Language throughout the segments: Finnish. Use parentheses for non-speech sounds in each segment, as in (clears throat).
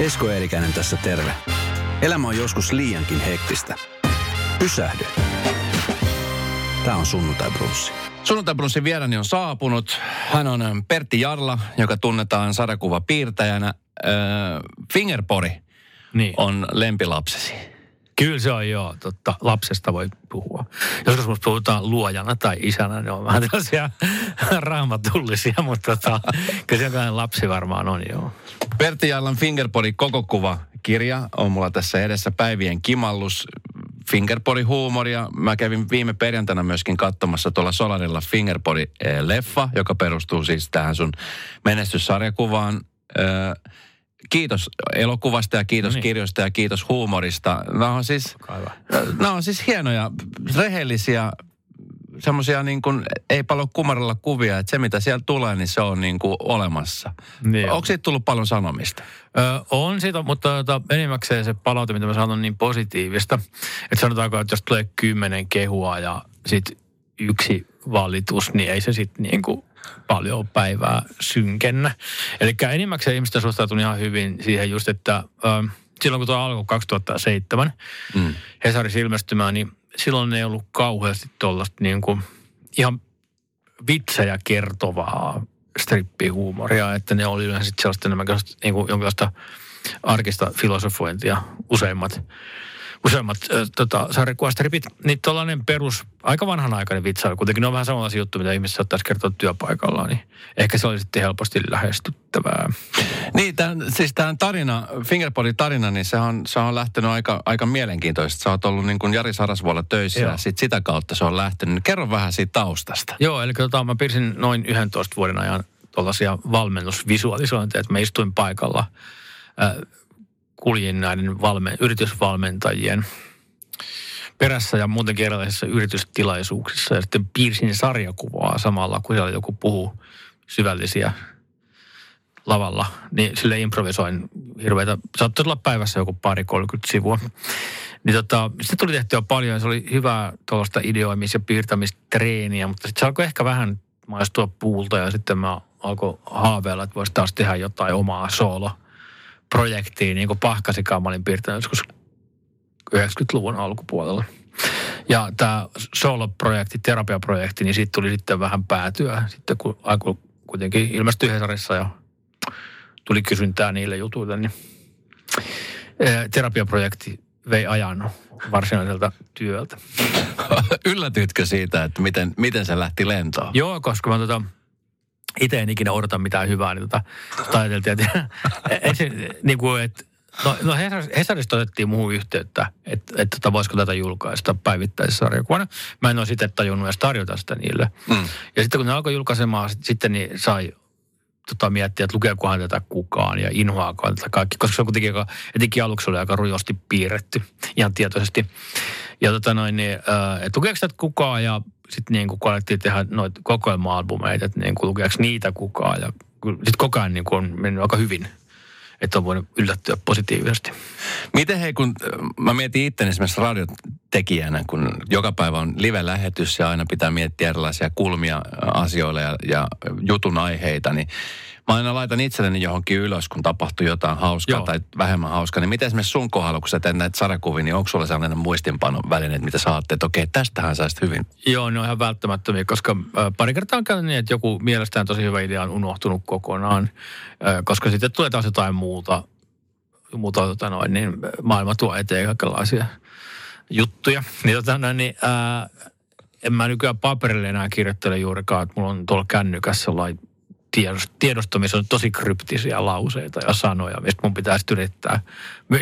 Esko Eerikäinen tässä terve. Elämä on joskus liiankin hektistä. Pysähdy. Tämä on Sunnuntai Brunssi. Sunnuntai Brunssin vierani on saapunut. Hän on ähm, Pertti Jarla, joka tunnetaan sarjakuvapiirtäjänä. Äh, Fingerpori Niin. on lempilapsesi. Kyllä se on joo, totta. Lapsesta voi puhua. Joskus musta puhutaan luojana tai isänä, ne on vähän tällaisia (laughs) raamatullisia, mutta tota, kyllä se lapsi varmaan on joo. Pertti Jarlan Fingerpori koko kuva kirja on mulla tässä edessä päivien kimallus. Fingerpori huumoria. Mä kävin viime perjantaina myöskin katsomassa tuolla Solarilla Fingerpori-leffa, joka perustuu siis tähän sun menestyssarjakuvaan. Ö, Kiitos elokuvasta ja kiitos No niin. kirjoista ja kiitos huumorista. Nämä on siis, nämä on siis hienoja, rehellisiä, semmoisia niin kuin, ei paljon kumarella kuvia, että se mitä siellä tulee, niin se on niin kuin olemassa. Niin on. Onko siitä tullut paljon sanomista? Ö, on siitä, mutta tota, enimmäkseen se palaute, mitä mä sanon, on niin positiivista. Että sanotaanko, että jos tulee kymmenen kehua ja sitten yksi valitus, niin ei se sitten niin kuin paljon päivää synkennä. Eli enimmäkseen ihmistä suhtautuu ihan hyvin siihen just, että ö, silloin kun tuo alkoi 2007 Mm. Hesaris ilmestymään, niin silloin ei ollut kauheasti tuollaista niin kuin ihan vitsejä kertovaa strippihuumoria, että ne oli yleensä sellaista enemmän niin kuin jonkinlaista arkista filosofointia useimmat, useimmat äh, tota, sarjakuvastripit. Niin tällainen perus, aika vanhanaikainen vitsailu, kuitenkin ne on vähän samanlaisia juttuja, mitä ihmiset saattaisi kertoa työpaikallaan, niin ehkä se oli sitten helposti lähestyttävää. Niin, tämän, siis tämä tarina, Fingerpodin tarina, niin se on, se on lähtenyt aika, aika mielenkiintoista. Sä oot ollut niin kuin Jari Sarasvuolla töissä Joo. ja sit sitä kautta se on lähtenyt. Kerro vähän siitä taustasta. Joo, eli tota, mä piirsin noin 11 vuoden ajan tuollaisia valmennusvisualisointeja, että mä istuin paikalla, äh, kuljin näiden valme, yritysvalmentajien perässä ja muutenkin erilaisissa yritystilaisuuksissa. Ja sitten piirsin sarjakuvaa samalla, kun siellä joku puhuu syvällisiä lavalla, niin sille improvisoin hirveitä, saattoi olla päivässä joku pari 30 sivua. Niin tota, sitten tuli tehtyä paljon, se oli hyvää tuollaista ideoimis- ja piirtämistreeniä, mutta sitten se alkoi ehkä vähän maistua puulta ja sitten mä alkoi haaveilla, että voisi taas tehdä jotain omaa solo-projektia, niin kuin olin piirtänyt joskus 90-luvun alkupuolella. Ja tämä solo-projekti, terapiaprojekti, niin siitä tuli sitten vähän päätyä, sitten kun alkoi kuitenkin ilmestyi Hesarissa ja tuli kysyntää niille jutuille, niin eh, terapiaprojekti vei ajan varsinaiselta työltä. (laughs) Yllätytkö siitä, että miten, miten se lähti lentoon? Joo, koska mä tota, itse en ikinä odota mitään hyvää, niin tota, tota ajateltiin, että (laughs) ensin, niin kuin, että No, no Hesarista, otettiin muuhun yhteyttä, että, että tota, voisiko tätä julkaista päivittäisessä sarjakuvana. Mä en ole sitten tajunnut edes tarjota sitä niille. Mm. Ja sitten kun ne alkoi julkaisemaan, sit- sitten niin sai tota, miettiä, että lukeekohan tätä kukaan ja inhoaakohan tätä kaikki, koska se on kuitenkin aika, etenkin aluksi oli aika rujosti piirretty ihan tietoisesti. Ja tota noin, niin, että lukeeko tätä kukaan ja sitten niin kun alettiin tehdä noita kokoelma-albumeita, että niin lukeeko niitä kukaan ja sitten koko ajan niin on mennyt aika hyvin, että on voinut yllättyä positiivisesti. Miten hei, kun äh, mä mietin itteni esimerkiksi radiotekijänä, kun joka päivä on live-lähetys ja aina pitää miettiä erilaisia kulmia asioille ja, ja jutun aiheita, niin mä aina laitan itselleni johonkin ylös, kun tapahtuu jotain hauskaa Joo. tai vähemmän hauskaa. Niin miten esimerkiksi sun kohdalla, kun sä teet näitä sarjakuvia, niin onko sulla sellainen muistinpanon väline, että mitä sä ajattelet, että okei, tästähän saisit hyvin. Joo, ne on ihan välttämättömiä, koska pari kertaa on käynyt niin, että joku mielestään tosi hyvä idea on unohtunut kokonaan, koska sitten tulee taas jotain muuta, muuta tota noin, niin maailma tuo eteen kaikenlaisia juttuja. (laughs) Niin, tota noin, niin äh, en mä nykyään paperille enää kirjoittele juurikaan, että mulla on tuolla kännykässä sellainen tiedost- tiedosto, missä on tosi kryptisiä lauseita ja sanoja, mistä mun pitää sitten yrittää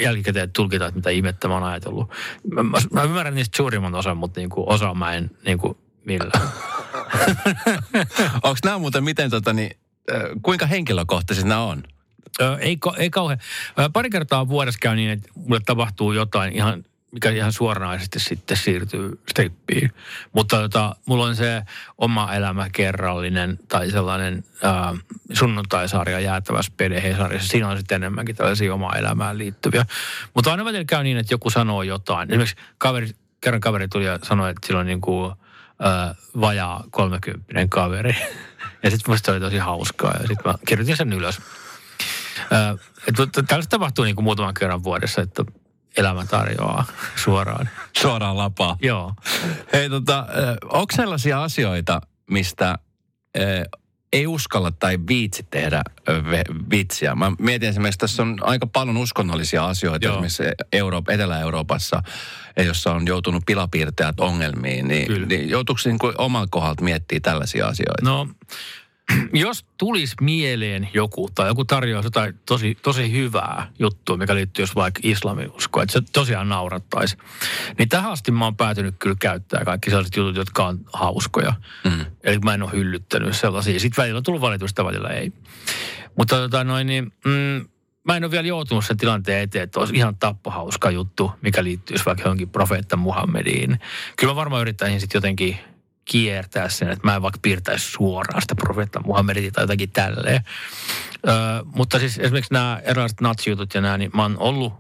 jälkikäteen tulkita, että mitä ihmettä mä oon ajatellut. Mä, mä, mä ymmärrän niistä suurimman osan, mutta niinku osa mä en niinku millään. (laughs) Onko nämä muuten miten, tota, niin, kuinka henkilökohtaiset nämä on? Ö, ei, ei kauhean. Pari kertaa vuodessa käy niin, että mulle tapahtuu jotain ihan, mikä ihan suoranaisesti sitten siirtyy strippiin. Mutta tota, mulla on se oma elämä kerrallinen tai sellainen ää, sunnuntaisarja jäätävä spede Hesarissa. Siinä on sitten enemmänkin tällaisia omaa elämään liittyviä. Mutta aina välillä käy niin, että joku sanoo jotain. Esimerkiksi kaveri, kerran kaveri tuli ja sanoi, että sillä on niin kuin, ää, vajaa kolmekymppinen kaveri. (laughs) Ja sitten musta oli tosi hauskaa ja sitten mä kirjoitin sen ylös. Että tällaista tapahtuu niin kuin muutaman kerran vuodessa, että elämä tarjoaa suoraan. Suoraan lapaa. Joo. Hei tota, onko sellaisia asioita, mistä ei uskalla tai viitsi tehdä vitsiä. Mä mietin esimerkiksi, tässä on aika paljon uskonnollisia asioita Joo. esimerkiksi Euro- Etelä-Euroopassa, jossa on joutunut pilapiirtäjät ongelmiin. Niin, niin joutuuko niin oman kohdalta miettiä tällaisia asioita? No jos tulisi mieleen joku tai joku tarjoaa jotain tosi, tosi hyvää juttua, mikä liittyy jos vaikka islamin uskoon, että se tosiaan naurattaisi, niin tähän asti mä oon päätynyt kyllä käyttää kaikki sellaiset jutut, jotka on hauskoja. Mm. Eli mä en ole hyllyttänyt sellaisia. Sitten välillä on tullut valitusta, välillä ei. Mutta tota noin, niin, mm, mä en ole vielä joutunut sen tilanteen eteen, että olisi ihan tappohauska juttu, mikä liittyisi vaikka johonkin profeetta Muhammediin. Kyllä mä varmaan yrittäisin sitten jotenkin kiertää sen, että mä en vaikka piirtäisi suoraan sitä profeetta Muhammedia tai jotakin tälleen. Ö, mutta siis esimerkiksi nämä erilaiset natsijutut ja nämä, niin mä oon ollut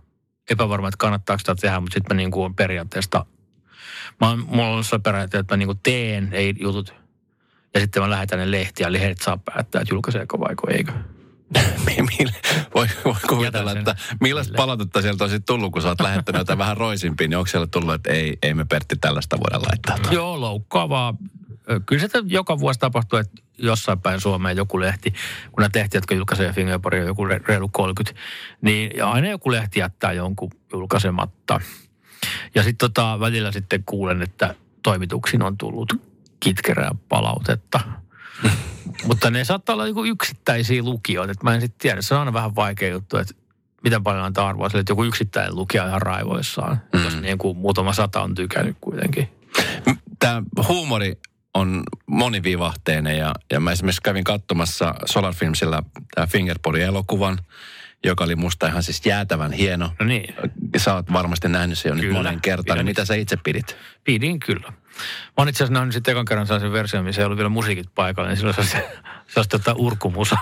epävarma, että kannattaako sitä tehdä, mutta sitten mä niin kuin periaatteesta, mä oon, mulla on ollut periaatteessa, että mä niin kuin teen ei jutut ja sitten mä lähetän ne lehtiä, eli heidät saa päättää, että julkaiseeko vai eikö. (laughs) voi, voi kuvitella, että millaista palautetta sieltä olisi tullut, kun sä oot lähettänyt jotain vähän roisimpiin, niin onko siellä tullut, että ei, ei me Pertti tällaista voida laittaa? Joo, loukkaavaa. Kyllä se joka vuosi tapahtuu, että jossain päin Suomeen joku lehti, kun nämä tehtiin, jotka julkaisee Fingerboardia joku reilu 30, niin aina joku lehti jättää jonkun julkaisematta. Ja sitten tota, välillä sitten kuulen, että toimituksiin on tullut kitkerää palautetta (laughs) – mutta ne saattaa olla niin yksittäisiä lukijoita. Että mä en sitten tiedä. Se on aina vähän vaikea juttu, että miten paljon antaa arvoa sille, että joku yksittäinen lukija ihan raivoissaan. Mm. Jos niin kuin muutama sata on tykännyt kuitenkin. Tämä huumori on monivivahteinen ja, ja mä esimerkiksi kävin katsomassa Solar Filmsillä tämä Fingerpodin elokuvan, joka oli musta ihan siis jäätävän hieno. No niin. Sä oot varmasti nähnyt se jo kyllä, nyt monen kertaan. Mitä sä itse pidit? Pidin kyllä. Mä oon itse asiassa nähnyt sitten ekan kerran sellaisen version, missä ei ollut vielä musiikit paikalla, niin silloin se olisi, se olisi tota urkumusa,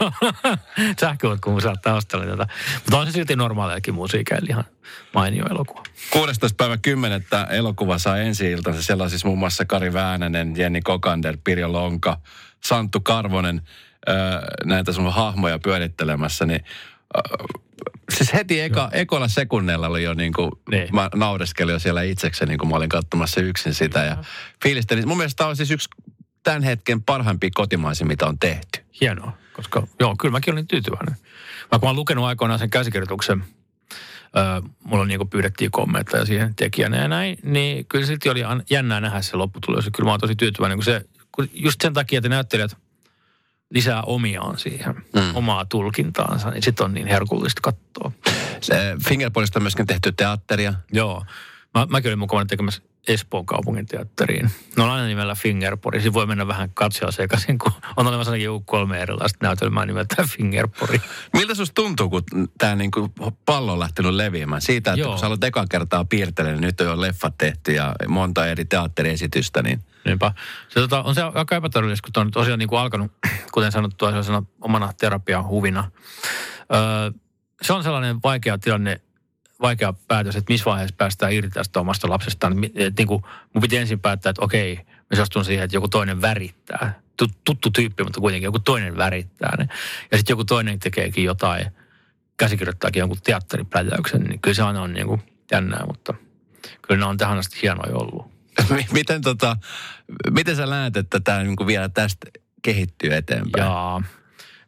(laughs) sähköurkumusa taustalla. Tota. Mutta on se silti normaaliakin musiikki, eli ihan mainio elokuva. 16. päivä 10. elokuva saa ensi iltansa. Siellä on siis muun muassa Kari Väänänen, Jenni Kokander, Pirjo Lonka, Santtu Karvonen, näitä sun hahmoja pyörittelemässä, niin Siis heti eka, ekolla sekunnilla oli jo niin kuin, niin. mä naureskelin jo siellä itsekseni, niin kun mä olin katsomassa yksin sitä ja fiilistelin. Mun mielestä tämä on siis yksi tämän hetken parhaimpia kotimaisia, mitä on tehty. Hienoa, koska joo, kyllä mäkin olin tyytyväinen. Mä kun mä oon lukenut aikoinaan sen käsikirjoituksen, öö, mulla niin kuin pyydettiin kommentteja siihen tekijänä ja näin, niin kyllä silti oli jännää nähdä se lopputulos. Kyllä mä oon tosi tyytyväinen, kun se, kun just sen takia, että näyttelijät – lisää omiaan siihen, mm. omaa tulkintaansa, niin sitten on niin herkullista katsoa. Fingerpointista on myöskin tehty teatteria. Joo. Mä, mäkin olin mukana tekemässä Espoon kaupungin teatteriin. No on aina nimellä Fingerpori. Siinä voi mennä vähän katsoa sekaisin, kun on olemassa ainakin kolme erilaista näytelmää nimeltä Fingerpori. Miltä susta tuntuu, kun tämä niinku pallo on lähtenyt leviämään? Siitä, että Joo. kun sä aloit eka kertaa piirtelemään, niin nyt on jo leffat tehty ja monta eri teatteriesitystä, niin – Niinpä. Se tota, on se aika epätodellista, kun on tosiaan niin kuin alkanut, (clears throat) kuten sanottua, sellaisena omana terapian huvina. Öö, se on sellainen vaikea tilanne, vaikea päätös, että missä vaiheessa päästään irti tästä omasta lapsestaan. Niin kuin, mun piti ensin päättää, että okei, mä suostun siihen, että joku toinen värittää. Tuttu tyyppi, mutta kuitenkin joku toinen värittää ne. Ja sitten joku toinen tekeekin jotain, käsikirjoittaakin jonkun teatteripläjäyksen, niin kyllä se aina on niin kuin jännää, mutta kyllä ne on tähän asti hienoja ollut. (laughs) miten, tota, miten sä näet, että tämä niin vielä tästä kehittyy eteenpäin? Jaa.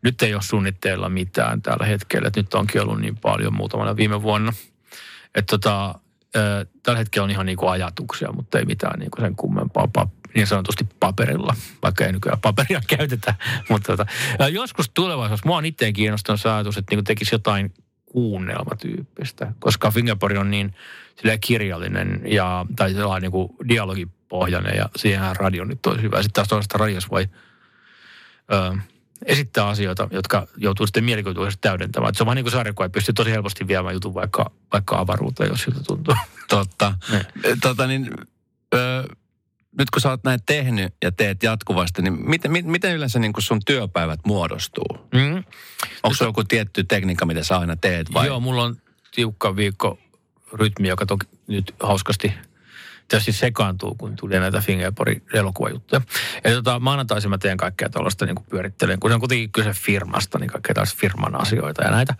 Nyt ei ole suunnitteilla mitään tällä hetkellä. Nyt onkin ollut niin paljon muutamana viime vuonna. Että tota, tällä hetkellä on ihan niin kuin ajatuksia, mutta ei mitään niin kuin sen kummempaa pap- niin sanotusti paperilla, vaikka ei nykyään paperia (laughs) käytetä. Mutta tota, joskus tulevaisuudessa, mua on itse kiinnostunut ajatus, että niin kuin tekisi jotain kuunnelmatyyppistä, koska Fingerpori on niin kirjallinen ja, tai sellainen niin dialogipohjainen ja siihen radio nyt olisi hyvä. Sitten taas toisesta radios voi ö, esittää asioita, jotka joutuu sitten mielikuvituisesti täydentämään. se on vähän niin kuin sarjakuva, että pystyy tosi helposti viemään jutun vaikka, vaikka avaruuteen, jos siltä tuntuu. Totta. Tota niin, ö, nyt kun sä oot näin tehnyt ja teet jatkuvasti, niin miten, miten yleensä niin kuin sun työpäivät muodostuu? Mm. Onko se joku tietty tekniikka, mitä sä aina teet vai? Joo, mulla on tiukka viikko rytmi, joka toki nyt hauskasti tietysti sekaantuu, kun tuli näitä Fingerporin elokuvajuttuja. Ja tota, maanantaisin mä teen kaikkea tuollaista niin pyörittelen, kun se on kuitenkin kyse firmasta, niin kaikkea taas firman asioita ja näitä.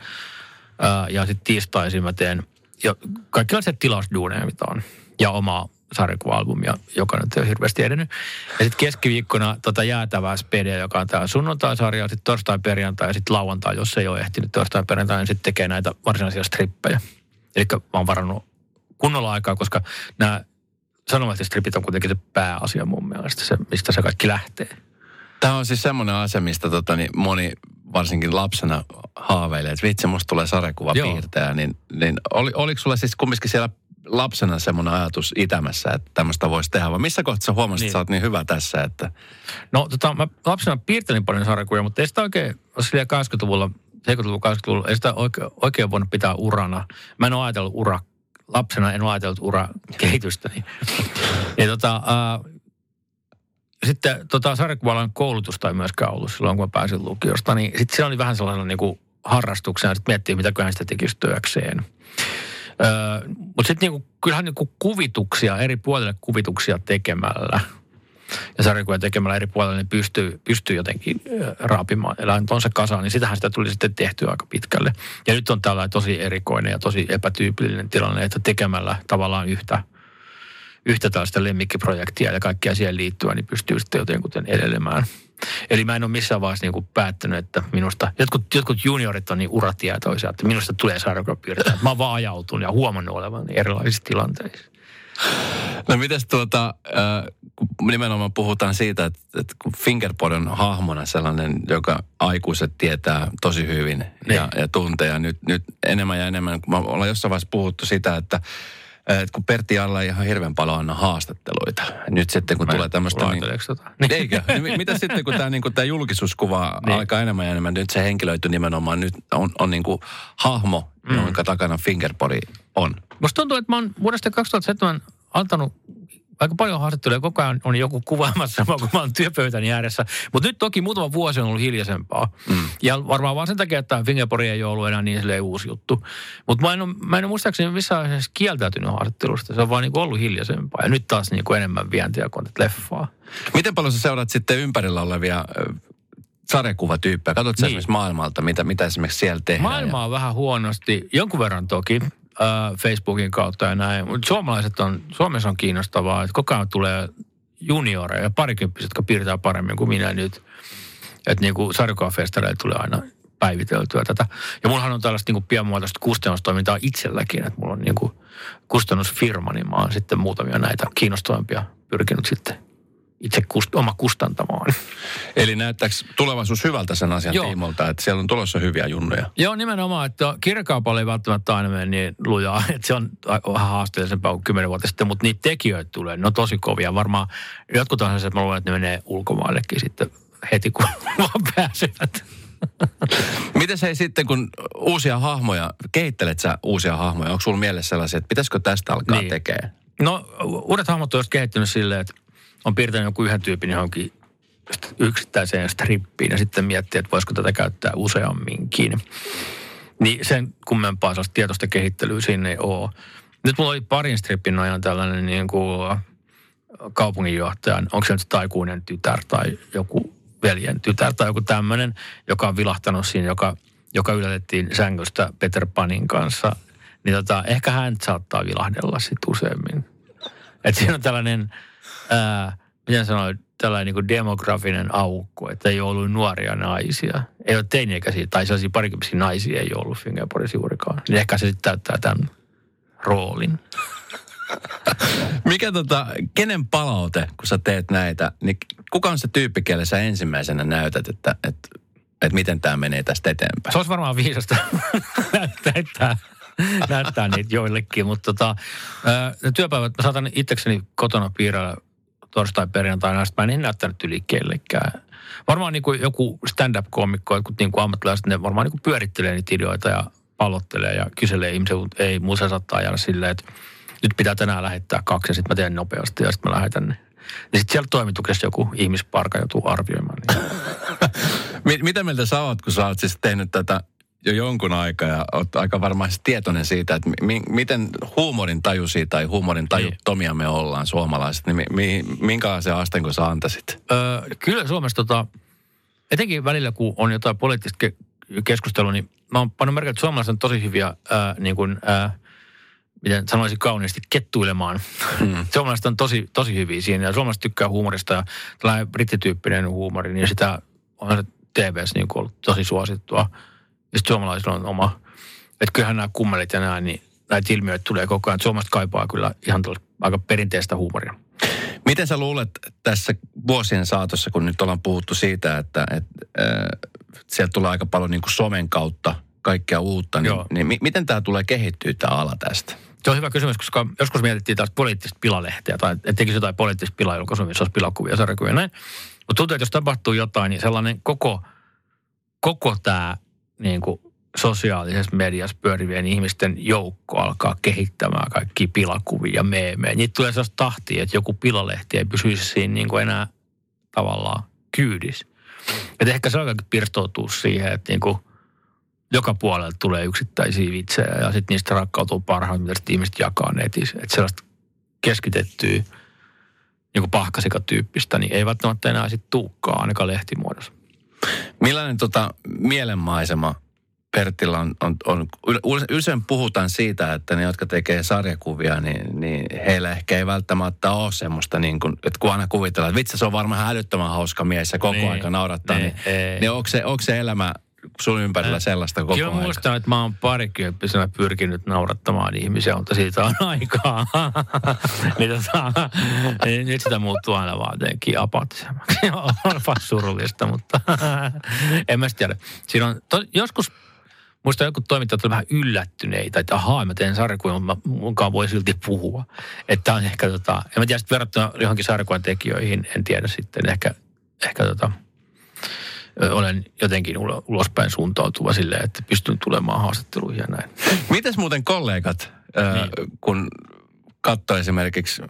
Ja sitten tiistaisin mä teen jo kaikenlaisia tilausduuneja, mitä on. Ja omaa sarjakuva-albumia, joka nyt ei ole hirveästi edennyt. Ja sitten keskiviikkona tota jäätävää spedia, joka on tämä sunnuntai-sarja, sitten torstai, perjantai ja sitten lauantai, jos ei ole ehtinyt torstai, perjantai, niin sitten tekee näitä varsinaisia strippejä. Eli mä oon varannut kunnolla aikaa, koska nämä sanomalehtistripit on kuitenkin se pääasia mun mielestä, se, mistä se kaikki lähtee. Tämä on siis semmoinen asia, mistä tota, niin moni varsinkin lapsena haaveilee, että vitsi, musta tulee sarjakuva piirtää, niin, niin oli, oliko sulla siis kumminkin siellä lapsena semmoinen ajatus itämässä, että tämmöistä voisi tehdä, vai missä kohtaa sä huomasit, niin. että sä oot niin hyvä tässä, että... No tota, mä lapsena piirtelin paljon sarjakuvia, mutta ei sitä oikein, siellä 80-luvulla, 70-luvulla, 80-luvulla, ei sitä oikein, oikein voinut pitää urana. Mä en ole ajatellut ura, lapsena en ajatellut ura kehitystä. Niin. ja tota, äh, sitten tota, sarjakuvalan koulutusta ei myöskään ollut silloin, kun mä pääsin lukiosta, niin sitten se oli vähän sellainen niin kuin harrastuksena, että miettii, mitä hän sitä tekisi työkseen. Öö, mutta sitten niinku, kyllähän niinku kuvituksia, eri puolille kuvituksia tekemällä ja sarjakuva tekemällä eri puolille, niin pystyy, pystyy jotenkin raapimaan eläintonsa kasaan, niin sitähän sitä tuli sitten tehtyä aika pitkälle. Ja nyt on tällainen tosi erikoinen ja tosi epätyypillinen tilanne, että tekemällä tavallaan yhtä, yhtä tällaista lemmikkiprojektia ja kaikkia siihen liittyä, niin pystyy sitten jotenkin edelemään. Eli mä en ole missään vaiheessa niin kuin päättänyt, että minusta, jotkut, jotkut juniorit on niin uratietoisia, että minusta tulee sarjakuvapiirtää. Mä oon vaan ajautunut ja huomannut olevan erilaisissa tilanteissa. (laughs) No mites tuota, äh, nimenomaan puhutaan siitä, että, että kun Fingerpod on hahmona sellainen, joka aikuiset tietää tosi hyvin ja, niin. ja tuntee. Ja nyt, nyt enemmän ja enemmän, kun me ollaan jossain vaiheessa puhuttu sitä, että että kun Pertti Alla ei ihan hirveän paljon anna haastatteluita. Nyt sitten kun Mä tulee tämmöistä... Niin, tota? niin. Eikö? Niin, mitä sitten kun tämä, niin kuin, tämä julkisuuskuva niin. alkaa enemmän ja enemmän, nyt se henkilöity nimenomaan nyt on, on niin kuin hahmo, mm. jonka takana Fingerpodi on. Musta tuntuu, että mä oon vuodesta 2007 antanut aika paljon haastatteluja. Koko ajan on joku kuvaamassa kun mä oon työpöytäni ääressä. Mutta nyt toki muutama vuosi on ollut hiljaisempaa. Mm. Ja varmaan vaan sen takia, että Fingerpori ei ole ollut enää niin uusi juttu. Mutta mä en ole, mä en ole muistaakseni missään vaiheessa kieltäytynyt haastattelusta. Se on vaan niin ollut hiljaisempaa. Ja nyt taas niin kuin enemmän vientiä kuin leffaa. Miten paljon sä seuraat sitten ympärillä olevia sarjakuvatyyppejä? Katsot niin. esimerkiksi maailmalta, mitä, mitä esimerkiksi siellä tehdään? Maailma on ja... vähän huonosti, jonkun verran toki äh, Facebookin kautta ja näin. Mutta suomalaiset on, Suomessa on kiinnostavaa, että koko ajan tulee junioreja ja parikymppiset, jotka piirtää paremmin kuin minä nyt. Että niin kuin tulee aina päiviteltyä tätä. Ja mullahan on tällaista niin pienmuotoista kustannustoimintaa itselläkin, että mulla on niin kuin kustannusfirma, niin mä oon sitten muutamia näitä kiinnostavampia pyrkinyt sitten itse kust, oma kustantamaan. (laughs) Eli näyttääkö tulevaisuus hyvältä sen asian Joo. tiimolta, että siellä on tulossa hyviä junnoja? Joo, nimenomaan, että kirjakaupalla ei välttämättä aina mene niin lujaa, (laughs) että se on vähän haasteellisempaa kuin kymmenen vuotta sitten, mutta niitä tekijöitä tulee, ne on tosi kovia. Varmaan jotkut on se, että mä luulen, että ne menee ulkomaillekin sitten heti, kun (laughs) vaan pääsevät. Miten se sitten, kun uusia hahmoja, kehittelet sä uusia hahmoja? Onko sulla mielessä sellaisia, että pitäisikö tästä alkaa niin. tekemään? No uudet hahmot on kehittynyt silleen, että on piirtänyt joku yhden tyypin johonkin yksittäiseen strippiin ja sitten miettii, että voisiko tätä käyttää useamminkin. Niin sen kummempaa sellaista tietoista kehittelyä sinne ei ole. Nyt mulla oli parin strippin ajan tällainen niin kuin kaupunginjohtajan, onko se nyt taikuinen tytär tai joku veljen tytär tai joku tämmöinen, joka on vilahtanut siinä, joka, joka yllätettiin sängystä Peter Panin kanssa. Niin tota, ehkä hän saattaa vilahdella sitten useammin. Että siinä on tällainen ää, miten sanoin, tällainen niin kuin demografinen aukko, että ei ollut nuoria naisia. Ei ole teiniäkäisiä tai sellaisia parikymppisiä naisia ei ollut Fingerporissa juurikaan. Niin ehkä se sitten täyttää tämän roolin. (laughs) Mikä tota, kenen palaute, kun sä teet näitä, niin kuka on se tyyppi, kelle sä ensimmäisenä näytät, että, että, että miten tämä menee tästä eteenpäin? Se olisi varmaan viisasta (laughs) näyttää, (laughs) näyttää niitä joillekin, mutta tota, työpäivät mä saatan itsekseni kotona piirrellä torstai perjantaina, mä en näyttänyt yli kellekään. Varmaan niin kuin joku stand-up-komikko, jotkut niin kuin ammattilaiset, ne varmaan niin kuin pyörittelee niitä ideoita ja pallottelee ja kyselee ihmisiä, mutta ei muussa saattaa jäädä silleen, että nyt pitää tänään lähettää kaksi ja sitten mä teen nopeasti ja sitten mä lähetän ne. Ja sitten siellä toimituksessa joku ihmisparka joutuu arvioimaan. Niin. (laughs) Mitä mieltä sä oot, kun sä oot siis tehnyt tätä jo jonkun aikaa ja olet aika varmaan tietoinen siitä, että mi- miten huumorin tajusi tai huumorin tajuttomia me ollaan suomalaiset, niin mi- mi- minkälaisen asteenko sä antaisit? Öö, kyllä Suomessa tota, etenkin välillä kun on jotain poliittista ke- keskustelua, niin mä oon pannut merkille, että suomalaiset on tosi hyviä, ää, niin kuin, ää, miten sanoisin kauniisti, kettuilemaan. Mm. (laughs) suomalaiset on tosi, tosi hyviä siinä ja suomalaiset tykkää huumorista ja tällainen brittityyppinen huumori, niin sitä on TVssä niin kuin ollut tosi suosittua. Ja sitten suomalaisilla on oma, että kyllähän nämä kummelit ja nämä, niin näitä ilmiöitä tulee koko ajan. Suomalaiset kaipaa kyllä ihan aika perinteistä huumoria. Miten sä luulet tässä vuosien saatossa, kun nyt ollaan puhuttu siitä, että, että äh, sieltä tulee aika paljon niin kuin somen kautta kaikkea uutta, niin, niin mi- miten tämä tulee kehittyä tämä ala tästä? Se on hyvä kysymys, koska joskus mietittiin taas poliittista pilalehteä tai että tekisi jotain poliittista pilajulkaisua, missä olisi pilakuvia, sarjakuvia näin. Mutta tuntuu, että jos tapahtuu jotain, niin sellainen koko, koko tämä niin kuin sosiaalisessa mediassa pyörivien ihmisten joukko alkaa kehittämään kaikki pilakuvia ja meemejä. Niitä tulee sellaista tahtia, että joku pilalehti ei pysyisi siinä niin kuin enää tavallaan kyydissä. Et ehkä se alkaa pirstoutua siihen, että niin kuin joka puolelta tulee yksittäisiä vitsejä ja sitten niistä rakkautuu parhaat, mitä ihmiset jakaa netissä. Että sellaista keskitettyä niin kuin pahkasikatyyppistä, niin ei välttämättä enää sitten tuukkaa ainakaan lehtimuodossa. Millainen tota, mielenmaisema Pertillä on, on, on, usein puhutaan siitä, että ne, jotka tekee sarjakuvia, niin, niin heillä ehkä ei välttämättä ole semmoista, niin kuin, että kun aina kuvitellaan, että vitsi se on varmaan älyttömän hauska mies ja koko niin, aika naurattaa, niin, niin, niin onko, se, onko se elämä sun ympärillä äh, sellaista koko Kyllä aika? muistan, että mä oon parikymppisenä pyrkinyt naurattamaan ihmisiä, mutta siitä on aikaa. (laughs) niin tota, niin nyt sitä muuttuu aina vaan jotenkin apatisemmaksi. (laughs) on surullista, mutta (laughs) en mä tiedä. Siinä on, to, joskus Muista joku toimittajat oli vähän yllättyneitä, että ahaa, mä teen sarjakuvan, mutta munkaan voi silti puhua. Että on ehkä tota, en mä tiedä sitten verrattuna johonkin sarjakuvan tekijöihin, en tiedä sitten, ehkä, ehkä tota, olen jotenkin ulospäin suuntautuva silleen, että pystyn tulemaan haastatteluihin ja näin. Mites muuten kollegat, niin. kun katsoo esimerkiksi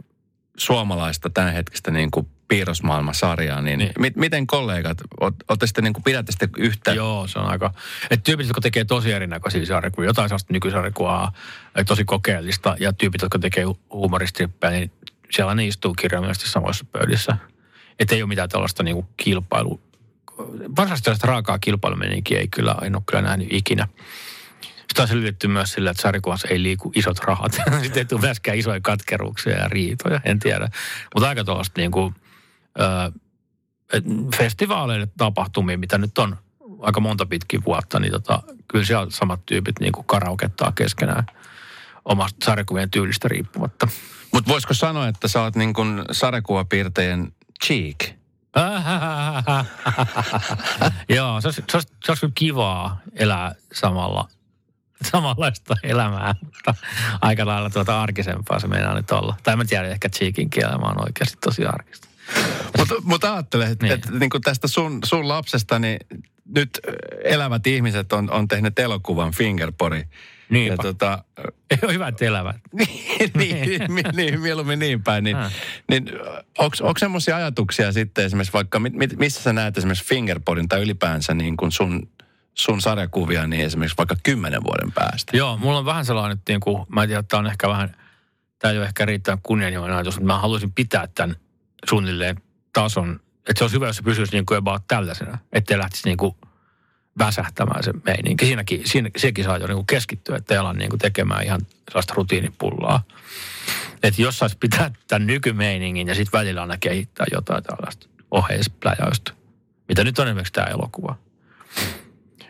suomalaista tämänhetkistä niin kuin piirrosmaailmasarjaa, niin, niin. Mi- miten kollegat, olette sitten niin kuin, pidätte sitten yhtä? Joo, se on aika, että tyypit, jotka tekee tosi erinäköisiä sarjakuvia, jotain sellaista nykysarjakuvaa, tosi kokeellista, ja tyypit, jotka tekee humoristrippejä, niin siellä ne istuu kirjaimellisesti samoissa pöydissä. Että ei ole mitään tällaista niin kuin kilpailu, varsinaisesti tällaista raakaa kilpailumeninkiä ei kyllä, en ole kyllä nähnyt ikinä. Sitä on selvitetty myös sillä, että sarjakuvassa ei liiku isot rahat. (laughs) Sitten ei tule myöskään isoja katkeruuksia ja riitoja, en tiedä. Mutta aika tuollaista niin kuin, festivaaleille tapahtumia, mitä nyt on aika monta pitkin vuotta, niin tota, kyllä siellä samat tyypit niin kuin karaokettaa keskenään omasta sarjakuvien tyylistä riippumatta. Mutta voisiko sanoa, että sä oot niin kuin sarjakuvapiirtejen cheek? (laughs) Joo, se olisi, se, olisi, se olisi kivaa elää samalla, samanlaista elämää, mutta aika lailla tuota arkisempaa se meinaa nyt olla. Tai mä tiedän, ehkä cheekin elämä on oikeasti tosi arkista. Mutta mut ajattele, että niin. et, niin tästä sun, sun lapsesta, niin nyt elävät ihmiset on, on tehnyt elokuvan Fingerpori. Niin. Ja tota, (laughs) Ei ole hyvät elävät. (laughs) niin, niin, niin, mieluummin niin päin. Niin, niin onko semmoisia ajatuksia sitten esimerkiksi vaikka, missä sä näet esimerkiksi Fingerpodin tai ylipäänsä niin kuin sun, sun sarjakuvia niin esimerkiksi vaikka kymmenen vuoden päästä? Joo, mulla on vähän sellainen, että niin kuin, mä en tiedä, että tämä on ehkä vähän, tämä ei ole ehkä riittävän kunnianhimoinen ajatus, mutta mä haluaisin pitää tämän suunnilleen tason, että se olisi hyvä, jos se pysyisi niin kuin about tällaisena, ettei lähtisi niin kuin väsähtämään se meininki. Siinäkin, siinä, sekin saa jo niin kuin keskittyä, ettei ala niin kuin tekemään ihan sellaista rutiinipullaa. Että jos saisi pitää tämän nykymeiningin ja sitten välillä aina kehittää jotain tällaista oheispläjäystä, mitä nyt on esimerkiksi tämä elokuva.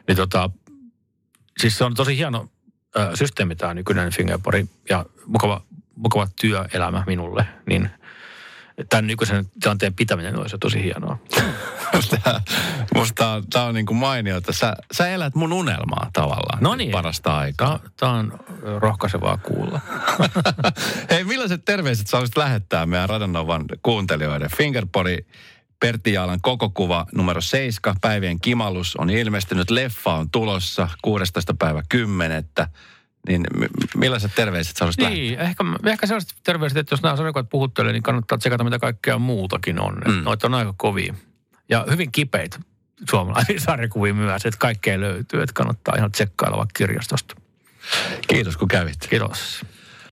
Niin tota, siis se on tosi hieno ö, systeemi tämä nykyinen Fingerpori ja mukava, mukava työelämä minulle, niin – tämän nykyisen tilanteen pitäminen olisi tosi hienoa. (laughs) musta, musta tämä on niin kuin mainio, että sä, sä elät mun unelmaa tavallaan. No niin. Parasta aikaa. Tämä on rohkaisevaa kuulla. (laughs) Hei, millaiset terveiset sä olisit lähettää meidän Radanovan kuuntelijoille? Fingerpori Pertti Jaalan koko kuva numero 7, päivien kimallus on ilmestynyt, leffa on tulossa 16. päivä 10. Niin millaiset terveiset sä olisit Niin, ehkä, ehkä sellaiset terveiset, että jos nämä sarjakuvat puhuttelee, niin kannattaa tsekata mitä kaikkea muutakin on. Mm. Noita on aika kovia ja hyvin kipeitä. suomalaisia (laughs) sarjakuvia myös, että kaikkea löytyy, että kannattaa ihan tsekkailla vaikka kirjastosta. Kiitos kun kävit. Kiitos.